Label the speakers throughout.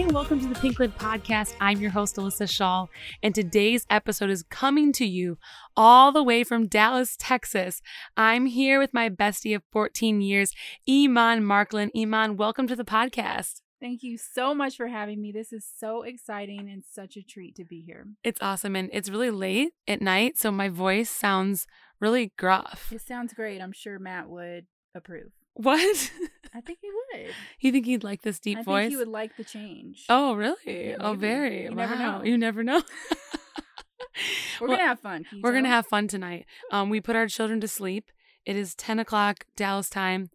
Speaker 1: Hey, welcome to the Pink Lid Podcast. I'm your host, Alyssa Shull, and today's episode is coming to you all the way from Dallas, Texas. I'm here with my bestie of 14 years, Emonne Markland. Emonne, welcome to the podcast.
Speaker 2: Thank you so much for having me. This is so exciting and such a treat to be here.
Speaker 1: It's awesome, and it's really late at night, so my voice sounds really gruff.
Speaker 2: It sounds great. I'm sure Matt would approve.
Speaker 1: What?
Speaker 2: I think he would.
Speaker 1: you think he'd like this deep
Speaker 2: I
Speaker 1: voice?
Speaker 2: think he would like the change.
Speaker 1: Oh, really?
Speaker 2: Yeah,
Speaker 1: oh, very.
Speaker 2: You
Speaker 1: wow.
Speaker 2: never know.
Speaker 1: You never know.
Speaker 2: We're
Speaker 1: well,
Speaker 2: gonna have fun.
Speaker 1: We're gonna have fun tonight. Um, we put our children to sleep. It is ten o'clock Dallas time.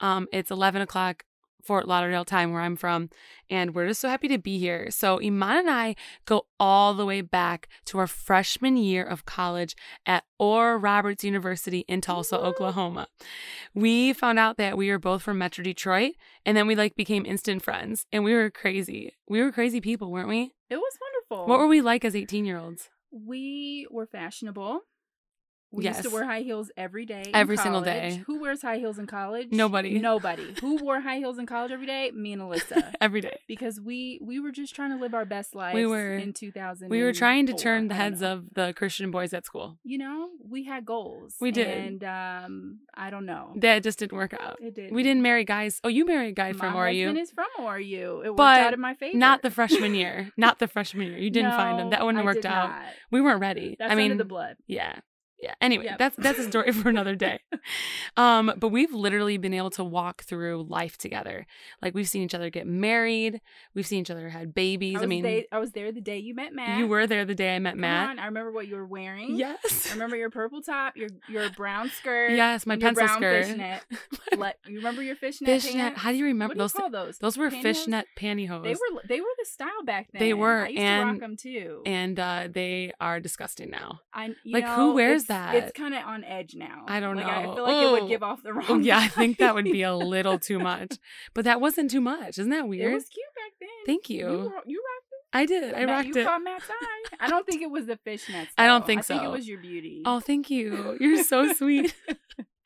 Speaker 1: Um, it's eleven o'clock Fort Lauderdale time where I'm from, and we're just so happy to be here. So Emonne and I go all the way back to our freshman year of college at Oral Roberts University in Tulsa! Oklahoma. We found out that we were both from Metro Detroit, and then we like became instant friends, and we were crazy. We were crazy people, weren't we?
Speaker 2: It was wonderful.
Speaker 1: What were we like as eighteen year olds?
Speaker 2: we were fashionable. We used to wear high heels every day.
Speaker 1: Every single day.
Speaker 2: Who wears high heels in college?
Speaker 1: Nobody.
Speaker 2: Nobody. Who wore high heels in college every day? Me and Alyssa.
Speaker 1: Every day.
Speaker 2: because we we were just trying to live our best lives we
Speaker 1: were-
Speaker 2: in 2000
Speaker 1: We were trying to turn the heads
Speaker 2: of
Speaker 1: the Christian boys at school.
Speaker 2: you know we had goals
Speaker 1: We did.
Speaker 2: and um i don't know
Speaker 1: That just didn't work out.
Speaker 2: it did
Speaker 1: We didn't marry guys. Oh, you married a guy
Speaker 2: my
Speaker 1: from
Speaker 2: husband
Speaker 1: ORU.
Speaker 2: is from ORU it worked
Speaker 1: But
Speaker 2: out in my favor
Speaker 1: Not the freshman year. Not the freshman year. You didn't find him. That wouldn't have worked out.
Speaker 2: not.
Speaker 1: We weren't ready.
Speaker 2: that's
Speaker 1: I mean,
Speaker 2: the blood
Speaker 1: yeah. Yeah. Anyway,
Speaker 2: Yep.
Speaker 1: that's that's a story for another day. Um, but we've literally been able to walk through life together. Like we've seen each other get married. We've seen each other had babies.
Speaker 2: I
Speaker 1: I, mean,
Speaker 2: they, I was there the day you met Matt
Speaker 1: you were there the day I met
Speaker 2: Come
Speaker 1: Matt.
Speaker 2: on, I remember what you were wearing
Speaker 1: Yes.
Speaker 2: I remember your purple top your your brown skirt
Speaker 1: Yes, my pencil
Speaker 2: brown
Speaker 1: skirt.
Speaker 2: fishnet Let, you remember your fishnet
Speaker 1: Fishnet.
Speaker 2: pants?
Speaker 1: How do you remember
Speaker 2: what do you
Speaker 1: those?
Speaker 2: call those
Speaker 1: Those were
Speaker 2: Pantyhose?
Speaker 1: fishnet pantyhose.
Speaker 2: they were they were the style back then
Speaker 1: They were,
Speaker 2: I used to
Speaker 1: and-
Speaker 2: rock them too
Speaker 1: and uh, they are disgusting now.
Speaker 2: I, you
Speaker 1: Like,
Speaker 2: know,
Speaker 1: who wears that?
Speaker 2: It's kind of on edge now.
Speaker 1: I don't
Speaker 2: like,
Speaker 1: know.
Speaker 2: I feel like it would
Speaker 1: Oh.
Speaker 2: give off the oh, wrong.
Speaker 1: Oh yeah, I think that would be a little too much. But that wasn't too much. Isn't that weird?
Speaker 2: It was cute back then.
Speaker 1: Thank
Speaker 2: You
Speaker 1: you.
Speaker 2: you rocked
Speaker 1: I did. I
Speaker 2: Matt,
Speaker 1: rocked
Speaker 2: you
Speaker 1: it.
Speaker 2: caught Matt's eye. I don't think it was the fishnets.
Speaker 1: I don't
Speaker 2: though.
Speaker 1: think
Speaker 2: I think
Speaker 1: so.
Speaker 2: it was your beauty.
Speaker 1: Oh, thank you. You're so sweet.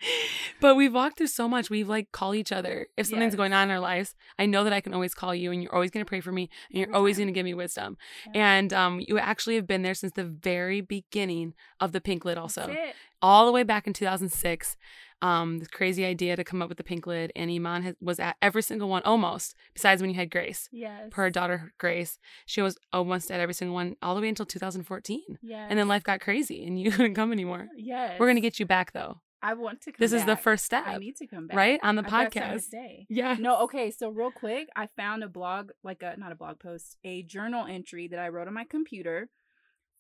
Speaker 1: but we've walked through so much. We've like call each other if something's
Speaker 2: Yes.
Speaker 1: going on in our lives. I know that I can always call you, and you're always going to pray for me, and you're
Speaker 2: Every
Speaker 1: always going to give me wisdom.
Speaker 2: Yeah.
Speaker 1: And um, you actually have been there since the very beginning of the Pink Lid,
Speaker 2: That's
Speaker 1: also
Speaker 2: it.
Speaker 1: all the way back in 2006. Um, this crazy idea to come up with the Pink Lid, and Iman has, was at every single one, almost. Besides when you had Grace,
Speaker 2: Yes.
Speaker 1: her daughter Grace, she was almost at every single one, all the way until 2014.
Speaker 2: Yes.
Speaker 1: And then life got crazy, and you couldn't come anymore.
Speaker 2: Yes.
Speaker 1: We're gonna get you back though.
Speaker 2: I want to. Come
Speaker 1: This is the first step,
Speaker 2: I need to come back.
Speaker 1: right? On the
Speaker 2: I've got something to
Speaker 1: podcast. Yeah.
Speaker 2: No, okay. So real quick, I found a blog, like a not a blog post, a journal entry that I wrote on my computer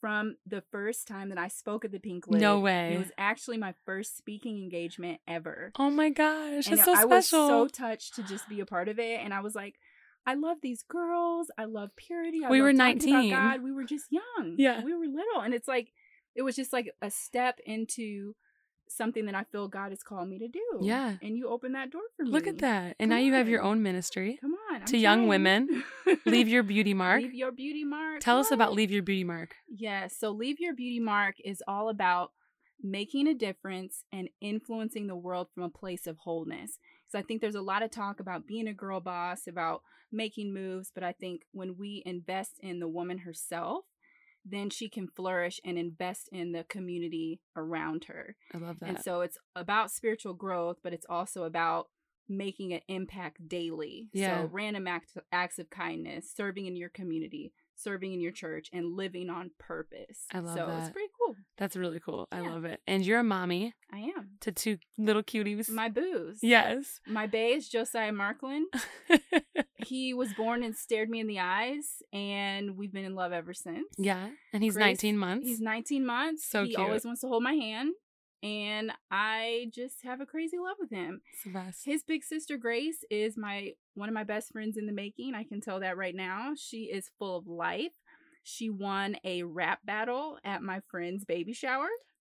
Speaker 2: from the first time that I spoke at the Pink Lid.
Speaker 1: No way.
Speaker 2: It was actually my first speaking engagement ever.
Speaker 1: Oh my gosh,
Speaker 2: and
Speaker 1: that's so special.
Speaker 2: I was so touched to just be a part of it. And I was like, I love these girls. I love purity. I
Speaker 1: We
Speaker 2: love
Speaker 1: were 19.
Speaker 2: God. We were just young.
Speaker 1: Yeah.
Speaker 2: we were little, and it's like it was just like a step into something that I feel God has called me to do.
Speaker 1: Yeah.
Speaker 2: and you open that door for me.
Speaker 1: Look at that. And
Speaker 2: Come
Speaker 1: now you have your own ministry.
Speaker 2: Come on, I'm
Speaker 1: To young
Speaker 2: trying.
Speaker 1: women, Leave your beauty mark.
Speaker 2: Leave your beauty mark.
Speaker 1: Tell us about Leave Your Beauty Mark.
Speaker 2: Yes. So Leave Your Beauty Mark is all about making a difference and influencing the world from a place of wholeness. So I think there's a lot of talk about being a girl boss, about making moves, but I think when we invest in the woman herself, then she can flourish and invest in the community around her.
Speaker 1: I love that.
Speaker 2: And so it's about spiritual growth, but it's also about making an impact daily.
Speaker 1: Yeah.
Speaker 2: So random acts, acts of kindness, serving in your community, serving in your church, and living on purpose.
Speaker 1: I love
Speaker 2: so it's pretty cool.
Speaker 1: That's really cool. I love it. And you're a mommy
Speaker 2: I am.
Speaker 1: to two little cuties.
Speaker 2: My booze.
Speaker 1: yes.
Speaker 2: My bae is Josiah Markland. he was born and stared me in the eyes, and we've been in love ever since.
Speaker 1: yeah. And he's
Speaker 2: Grace,
Speaker 1: 19 months.
Speaker 2: He's 19 months.
Speaker 1: So
Speaker 2: he
Speaker 1: cute.
Speaker 2: always wants to hold my hand, and I just have a crazy love with him.
Speaker 1: It's the best.
Speaker 2: His big sister Grace is my one of my best friends in the making. I can tell that right now. She is full of life. She won a rap battle at my friend's baby shower.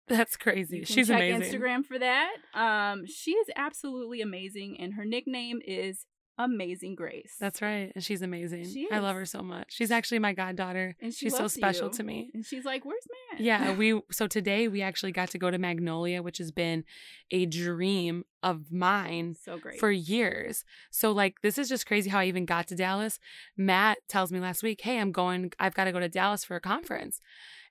Speaker 1: That's crazy. She's
Speaker 2: check
Speaker 1: amazing.
Speaker 2: Instagram for that. Um, she is absolutely amazing, and her nickname is amazing Grace.
Speaker 1: That's right. And she's amazing.
Speaker 2: She
Speaker 1: I love her so much. She's actually my goddaughter.
Speaker 2: and she
Speaker 1: she's so special
Speaker 2: you.
Speaker 1: to me.
Speaker 2: And she's like, "Where's man?"
Speaker 1: Yeah, we so today we actually got to go to Magnolia, which has been a dream of mine
Speaker 2: so great.
Speaker 1: for years. So like this is just crazy how I even got to Dallas. Matt tells me last week, "Hey, I'm going I've got to go to Dallas for a conference."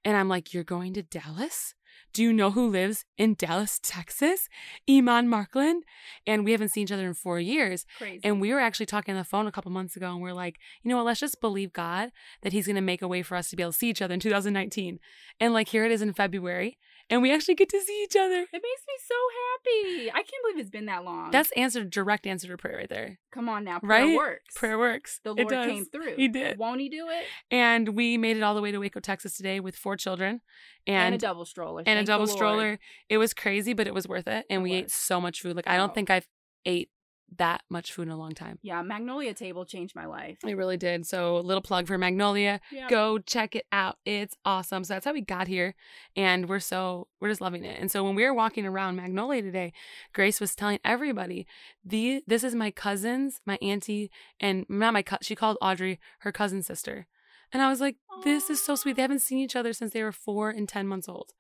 Speaker 1: And I'm like, "You're going to Dallas?" Do you know who lives in Dallas, Texas? Emonne Markland. And we haven't seen each other in four years.
Speaker 2: Crazy.
Speaker 1: And we were actually talking on the phone a couple months ago, and we're like, you know what? Let's just believe God that He's going to make a way for us to be able to see each other in 2019. And like, here it is in February, and we actually get to see each other.
Speaker 2: it makes me so happy. I can't believe it's been that long.
Speaker 1: That's answer, direct answer to prayer right there.
Speaker 2: come on now. Prayer
Speaker 1: Right?
Speaker 2: works.
Speaker 1: Prayer works.
Speaker 2: The
Speaker 1: It
Speaker 2: Lord came through.
Speaker 1: He did.
Speaker 2: Won't He do it?
Speaker 1: And we made it all the way to Waco, Texas today with four children
Speaker 2: And,
Speaker 1: and
Speaker 2: a double stroller.
Speaker 1: and a
Speaker 2: Thank the
Speaker 1: double stroller. It was crazy, but it was worth it. And
Speaker 2: It
Speaker 1: we ate so much food. Like I don't
Speaker 2: Oh.
Speaker 1: think I've ate that much food in a long time.
Speaker 2: Yeah, Magnolia Table changed my life.
Speaker 1: It really did. So, a little plug for Magnolia. Go check it out. It's awesome. So that's how we got here, and we're so we're just loving it. And so when we were walking around Magnolia today, Grace was telling everybody, "the This is my cousins, my auntie, and not my cousin. She called Audrey her cousin sister." And I was like, "This is so sweet. They haven't seen each other since they were four and ten months old."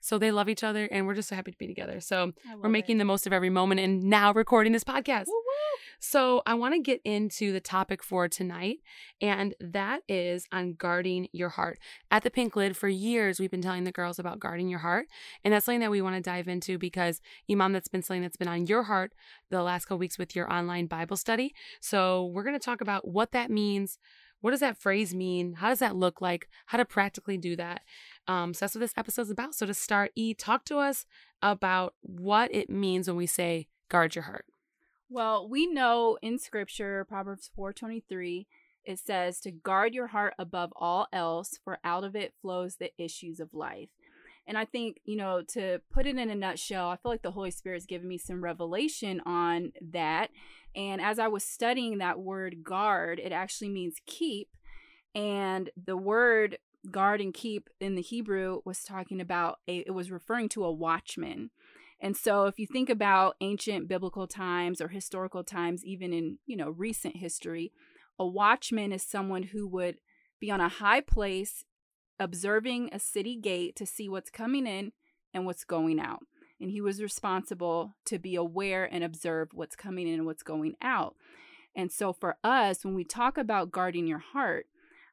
Speaker 1: So they love each other, and we're just so happy to be together. So we're making
Speaker 2: it.
Speaker 1: the most of every moment, and now recording this podcast.
Speaker 2: Woo woo.
Speaker 1: So, I want to get into the topic for tonight, and that is on guarding your heart. At the Pink Lid, for years, we've been telling the girls about guarding your heart, and that's something that we want to dive into because, Emonne, that's been something that's been on your heart the last couple weeks with your online Bible study. So, we're going to talk about what that means. What does that phrase mean? How does that look like? How to practically do that? Um, so that's what this episode's about. So to start, E, talk to us about what it means when we say guard your heart.
Speaker 2: Well, we know in scripture, Proverbs 4:23, it says to guard your heart above all else, for out of it flows the issues of life. And I think, you know, to put it in a nutshell, I feel like the Holy Spirit's given me some revelation on that. And as I was studying that word guard, it actually means keep. And the word guard and keep in the Hebrew was talking about a, it was referring to a watchman. And so if you think about ancient biblical times or historical times, even in, you know, recent history, a watchman is someone who would be on a high place observing a city gate to see what's coming in and what's going out. And he was responsible to be aware and observe what's coming in and what's going out. And so for us, when we talk about guarding your heart,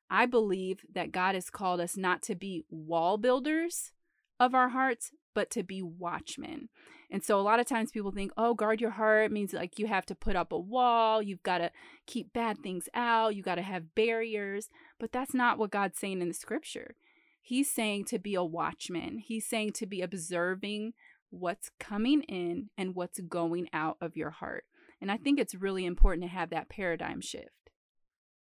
Speaker 2: I believe that God has called us not to be wall builders of our hearts, but to be watchmen. And so a lot of times people think, oh, guard your heart means like you have to put up a wall, you've got to keep bad things out, you got to have barriers. But that's not what God's saying in the scripture. He's saying to be a watchman, He's saying to be observing what's coming in and what's going out of your heart. And I think it's really important to have that paradigm shift.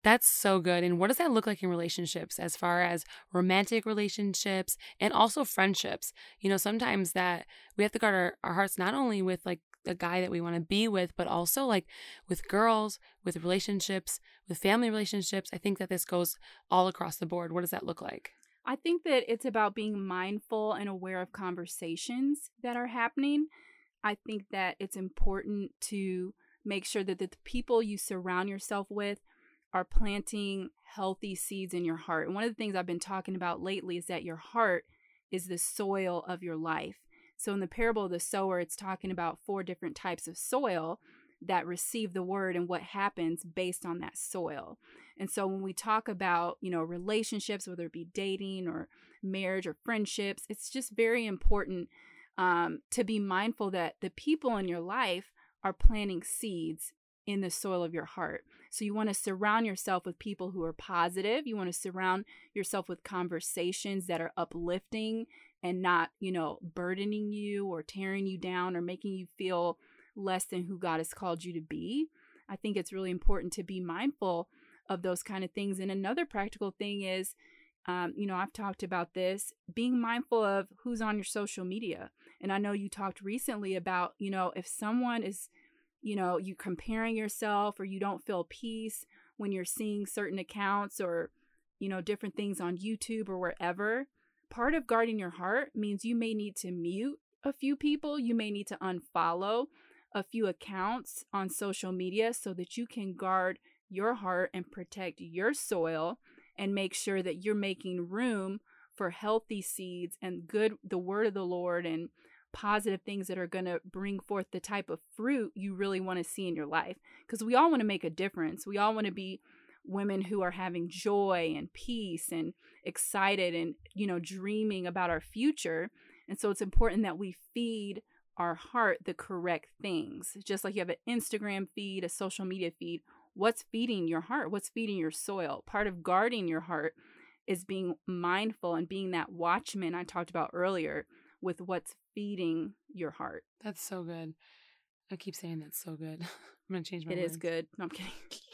Speaker 1: That's so good. And what does that look like in relationships as far as romantic relationships and also friendships? You know, sometimes that we have to guard our, our hearts not only with like the guy that we want to be with, but also like with girls, with relationships, with family relationships. I think that this goes all across the board. What does that look like?
Speaker 2: I think that it's about being mindful and aware of conversations that are happening. I think that it's important to make sure that the people you surround yourself with are planting healthy seeds in your heart. And one of the things I've been talking about lately is that your heart is the soil of your life. So in the parable of the sower, it's talking about four different types of soil that receive the word and what happens based on that soil. And so when we talk about, you know, relationships, whether it be dating or marriage or friendships, it's just very important um, to be mindful that the people in your life are planting seeds in the soil of your heart. So you want to surround yourself with people who are positive. You want to surround yourself with conversations that are uplifting and not, you know, burdening you or tearing you down or making you feel less than who God has called you to be. I think it's really important to be mindful of those kind of things. And another practical thing is, um, you know, I've talked about this being mindful of who's on your social media. And I know you talked recently about, you know, if someone is, you know, you comparing yourself or you don't feel peace when you're seeing certain accounts or, you know, different things on YouTube or wherever. Part of guarding your heart means you may need to mute a few people, you may need to unfollow a few accounts on social media so that you can guard your heart and protect your soil and make sure that you're making room for healthy seeds and good the word of the Lord and positive things that are going to bring forth the type of fruit you really want to see in your life because we all want to make a difference. We all want to be women who are having joy and peace and excited and you know dreaming about our future. And so it's important that we feed our heart the correct things. Just like you have an Instagram feed, a social media feed, what's feeding your heart? What's feeding your soil? Part of guarding your heart is being mindful and being that watchman I talked about earlier with what's feeding your heart.
Speaker 1: That's so good. I keep saying that's so good. I'm gonna change my.
Speaker 2: It
Speaker 1: words.
Speaker 2: is good. No, I'm kidding.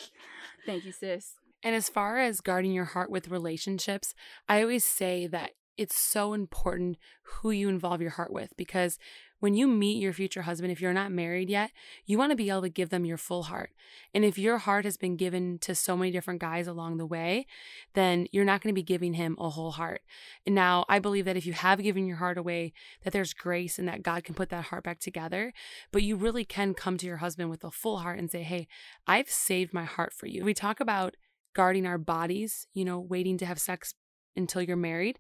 Speaker 2: Thank you, sis.
Speaker 1: And as far as guarding your heart with relationships, I always say that it's so important who you involve your heart with because when you meet your future husband, if you're not married yet, you want to be able to give them your full heart. And if your heart has been given to so many different guys along the way, then you're not going to be giving him a whole heart. And now I believe that if you have given your heart away, that there's grace and that God can put that heart back together. But you really can come to your husband with a full heart and say, Hey, I've saved my heart for you. We talk about guarding our bodies, you know, waiting to have sex until you're married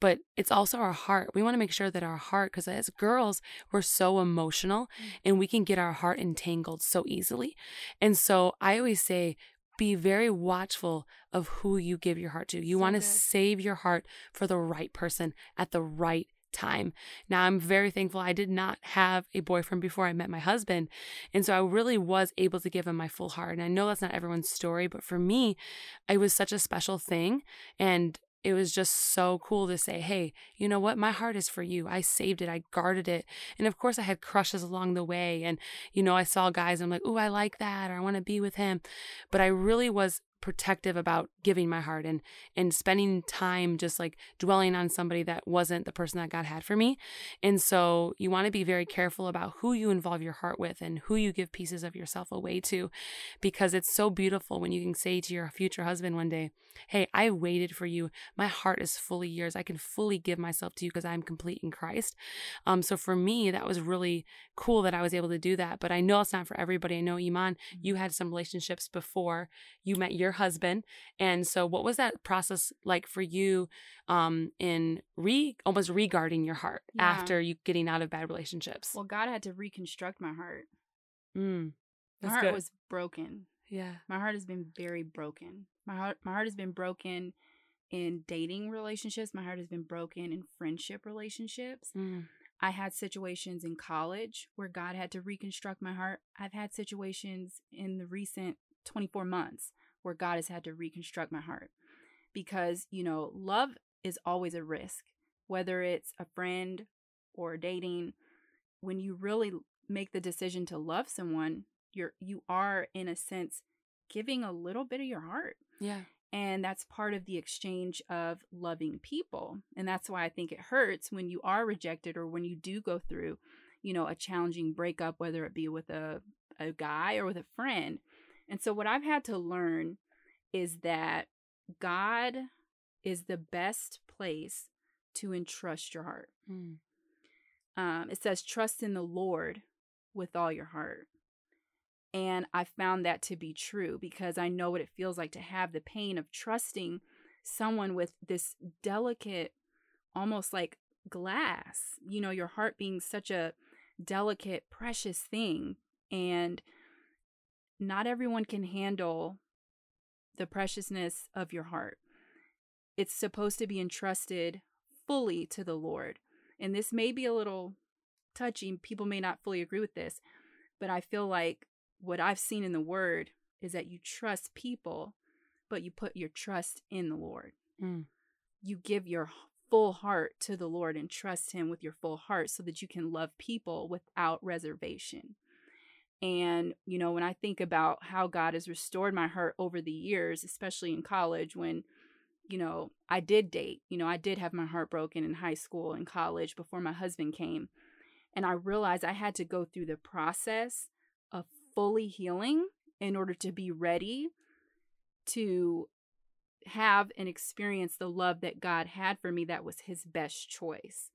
Speaker 1: but it's also our heart. We want to make sure that our heart, because as girls, we're so emotional mm. and we can get our heart entangled so easily. And so I always say, be very watchful of who you give your heart to. You
Speaker 2: So
Speaker 1: want to save your heart for the right person at the right time. Now, I'm very thankful I did not have a boyfriend before I met my husband. And so I really was able to give him my full heart. And I know that's not everyone's story, but for me, it was such a special thing. And it was just so cool to say, hey, you know what? My heart is for you. I saved it. I guarded it. And of course, I had crushes along the way. And, you know, I saw guys, I'm like, ooh, I like that, or I want to be with him. But I really was protective about giving my heart and and spending time just like dwelling on somebody that wasn't the person that God had for me. And so you want to be very careful about who you involve your heart with and who you give pieces of yourself away to because it's so beautiful when you can say to your future husband one day, "Hey, I waited for you. My heart is fully yours. I can fully give myself to you because I'm complete in Christ." Um so for me that was really cool that I was able to do that, but I know it's not for everybody. I know Emonne, you had some relationships before you met your husband. And so what was that process like for you um in re almost regarding your heart
Speaker 2: Yeah.
Speaker 1: after you getting out of bad relationships?
Speaker 2: Well, God had to reconstruct my heart.
Speaker 1: mm,
Speaker 2: My heart
Speaker 1: good.
Speaker 2: was broken.
Speaker 1: yeah.
Speaker 2: My heart has been very broken. My heart my heart has been broken in dating relationships. My heart has been broken in friendship relationships.
Speaker 1: Mm,
Speaker 2: I had situations in college where God had to reconstruct my heart. I've had situations in the recent 24 months where God has had to reconstruct my heart because, you know, love is always a risk, whether it's a friend or dating. When you really make the decision to love someone, you're you are in a sense giving a little bit of your heart.
Speaker 1: yeah.
Speaker 2: And that's part of the exchange of loving people. And that's why I think it hurts when you are rejected or when you do go through, you know, a challenging breakup, whether it be with a, a guy or with a friend. And so, what I've had to learn is that God is the best place to entrust your heart.
Speaker 1: Mm,
Speaker 2: Um, it says, trust in the Lord with all your heart. And I found that to be true because I know what it feels like to have the pain of trusting someone with this delicate, almost like glass, you know, your heart being such a delicate, precious thing. And not everyone can handle the preciousness of your heart. It's supposed to be entrusted fully to the Lord. And this may be a little touchy. People may not fully agree with this, but I feel like what I've seen in the word is that you trust people, but you put your trust in the Lord.
Speaker 1: mm,
Speaker 2: You give your full heart to the Lord and trust Him with your full heart so that you can love people without reservation. And, you know, when I think about how God has restored my heart over the years, especially in college, when, you know, I did date, you know, I did have my heart broken in high school and college before my husband came. And I realized I had to go through the process of fully healing in order to be ready to have and experience the love that God had for me that was his best choice.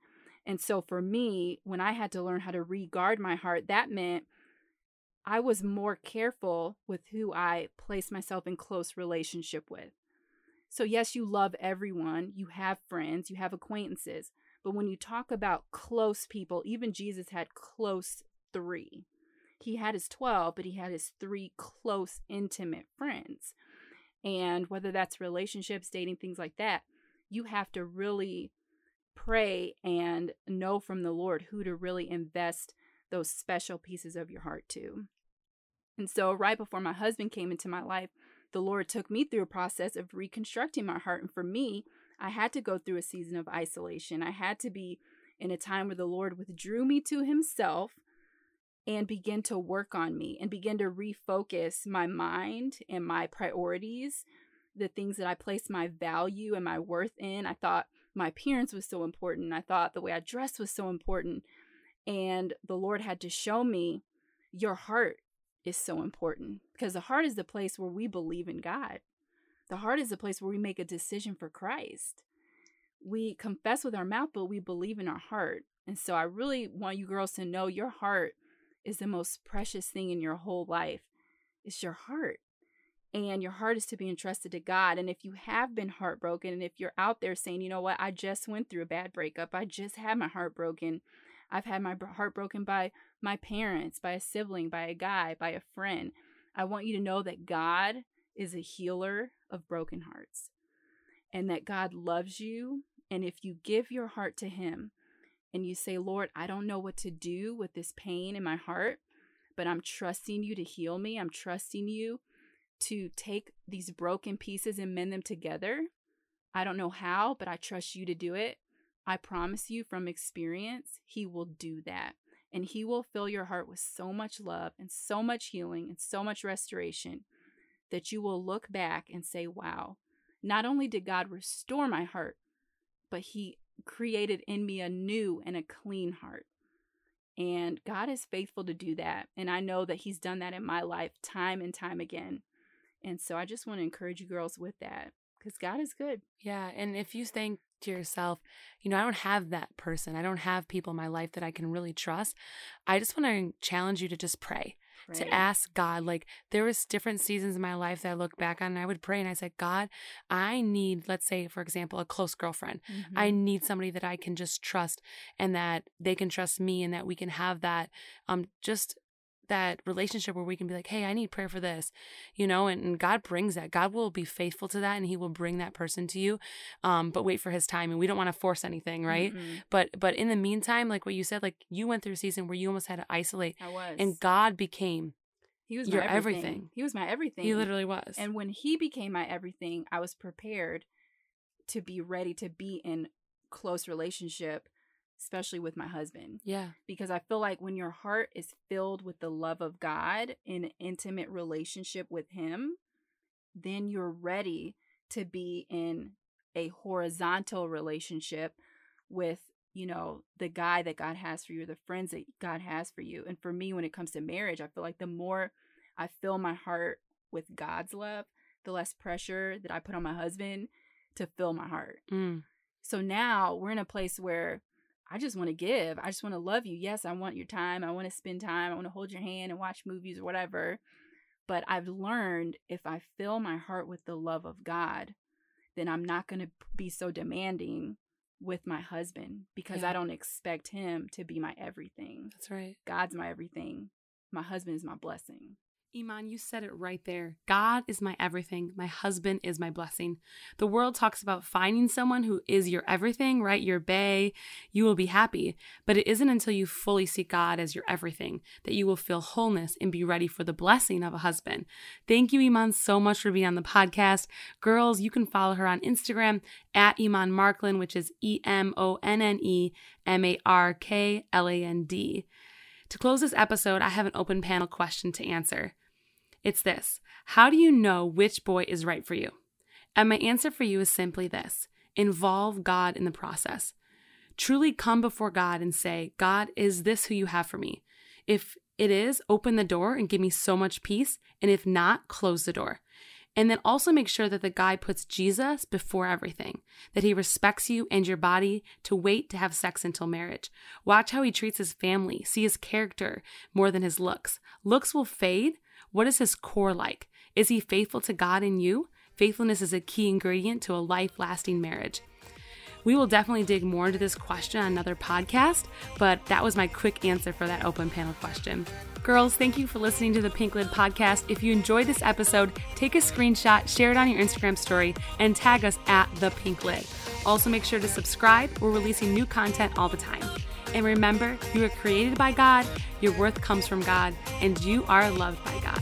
Speaker 2: And so for me, when I had to learn how to regard my heart, that meant I was more careful with who I placed myself in close relationship with. So, yes, you love everyone, you have friends, you have acquaintances. But when you talk about close people, even Jesus had close three. He had his 12, but he had his three close, intimate friends. And whether that's relationships, dating, things like that, you have to really pray and know from the Lord who to really invest those special pieces of your heart to. And so, right before my husband came into my life, the Lord took me through a process of reconstructing my heart. And for me, I had to go through a season of isolation. I had to be in a time where the Lord withdrew me to Himself and begin to work on me and begin to refocus my mind and my priorities, the things that I placed my value and my worth in. I thought my appearance was so important. I thought the way I dressed was so important. And the Lord had to show me your heart is so important because the heart is the place where we believe in God. The heart is the place where we make a decision for Christ. We confess with our mouth, but we believe in our heart. And so I really want you girls to know your heart is the most precious thing in your whole life. It's your heart. And your heart is to be entrusted to God. And if you have been heartbroken, and if you're out there saying, you know what, I just went through a bad breakup, I just had my heart broken, I've had my heart broken by my parents, by a sibling, by a guy, by a friend. I want you to know that God is a healer of broken hearts and that God loves you. And if you give your heart to Him and you say, Lord, I don't know what to do with this pain in my heart, but I'm trusting you to heal me, I'm trusting you to take these broken pieces and mend them together. I don't know how, but I trust you to do it. I promise you from experience, He will do that. And He will fill your heart with so much love and so much healing and so much restoration that you will look back and say, wow, not only did God restore my heart, but He created in me a new and a clean heart. And God is faithful to do that. And I know that He's done that in my life time and time again. And so I just want to encourage you girls with that because God is good.
Speaker 1: Yeah. And if you think to yourself, you know, I don't have that person, I don't have people in my life that I can really trust, I just want to challenge you to just pray. Right. To ask God, like there was different seasons in my life that I look back on and I would pray and I said, God, I need, let's say, for example, a close girlfriend. Mm-hmm. I need somebody that I can just trust and that they can trust me and that we can have that um just that relationship where we can be like, hey, I need prayer for this, you know, and, and, God brings that. God will be faithful to that and he will bring that person to you. Um, but wait for his time. And we don't want to force anything, right? Mm-hmm. But but in the meantime, like what you said, like you went through a season where you almost had to isolate.
Speaker 2: I was.
Speaker 1: And God became
Speaker 2: he was your everything. everything. He was my everything.
Speaker 1: He literally was.
Speaker 2: And when he became my everything, I was prepared to be ready to be in close relationship especially with my husband.
Speaker 1: Yeah.
Speaker 2: Because I feel like when your heart is filled with the love of God in an intimate relationship with Him, then you're ready to be in a horizontal relationship with, you know, the guy that God has for you, the friends that God has for you. And for me, when it comes to marriage, I feel like the more I fill my heart with God's love, the less pressure that I put on my husband to fill my heart. Mm. So now we're in a place where I just want to give. I just want to love you. Yes, I want your time. I want to spend time. I want to hold your hand and watch movies or whatever. But I've learned if I fill my heart with the love of God, then I'm not going to be so demanding with my husband because yeah. I don't expect him to be my everything.
Speaker 1: That's right.
Speaker 2: God's my everything. My husband is my blessing.
Speaker 1: Emonne, you said it right there. God is my everything. My husband is my blessing. The world talks about finding someone who is your everything, right? Your bay. You will be happy. But it isn't until you fully see God as your everything that you will feel wholeness and be ready for the blessing of a husband. Thank you, Emonne, so much for being on the podcast. Girls, you can follow her on Instagram at Emonne Markland, which is E M O N N E M A R K L A N D. To close this episode, I have an open panel question to answer. It's this How do you know which boy is right for you? And my answer for you is simply this involve God in the process. Truly come before God and say, God, is this who you have for me? If it is, open the door and give me so much peace. And if not, close the door. And then also make sure that the guy puts Jesus before everything, that he respects you and your body to wait to have sex until marriage. Watch how he treats his family, see his character more than his looks. Looks will fade. What is his core like? Is he faithful to God and you? Faithfulness is a key ingredient to a life lasting marriage. We will definitely dig more into this question on another podcast, but that was my quick answer for that open panel question. Girls, thank you for listening to the Pink Lid podcast. If you enjoyed this episode, take a screenshot, share it on your Instagram story, and tag us at the Pink Lid. Also, make sure to subscribe. We're releasing new content all the time. And remember, you are created by God, your worth comes from God, and you are loved by God.